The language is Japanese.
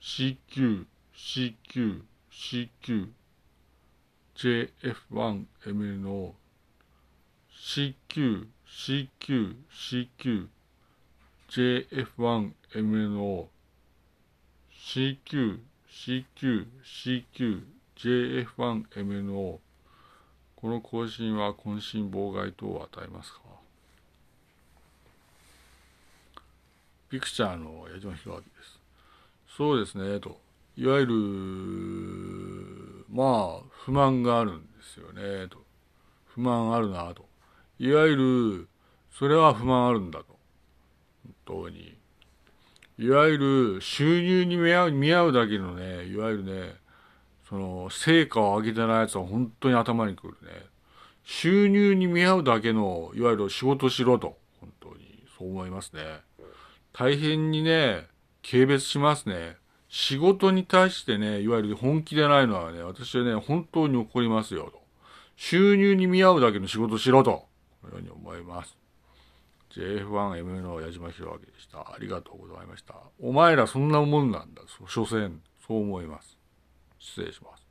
CQ、CQ、CQ、JF1MNO、CQ、CQ、CQ、JF1MNO、CQ、CQ、CQ、JF1MNO この更新は渾身妨害等を与えますかピクチャーの矢島弘明です。そうですね、と。いわゆる、まあ、不満があるんですよね、と。不満あるな、と。いわゆる、それは不満あるんだと。本当に。いわゆる、収入に見合う見合うだけのね、いわゆるね、その、成果を上げてない奴は本当に頭にくるね。収入に見合うだけの、いわゆる仕事しろと。本当に、そう思いますね。大変にね、軽蔑しますね。仕事に対してね、いわゆる本気でないのはね、私はね、本当に怒りますよと。収入に見合うだけの仕事しろと。このように思います。JF1M の矢島弘明でした。ありがとうございました。お前らそんなもんなんだ。所詮、そう思います。失礼します。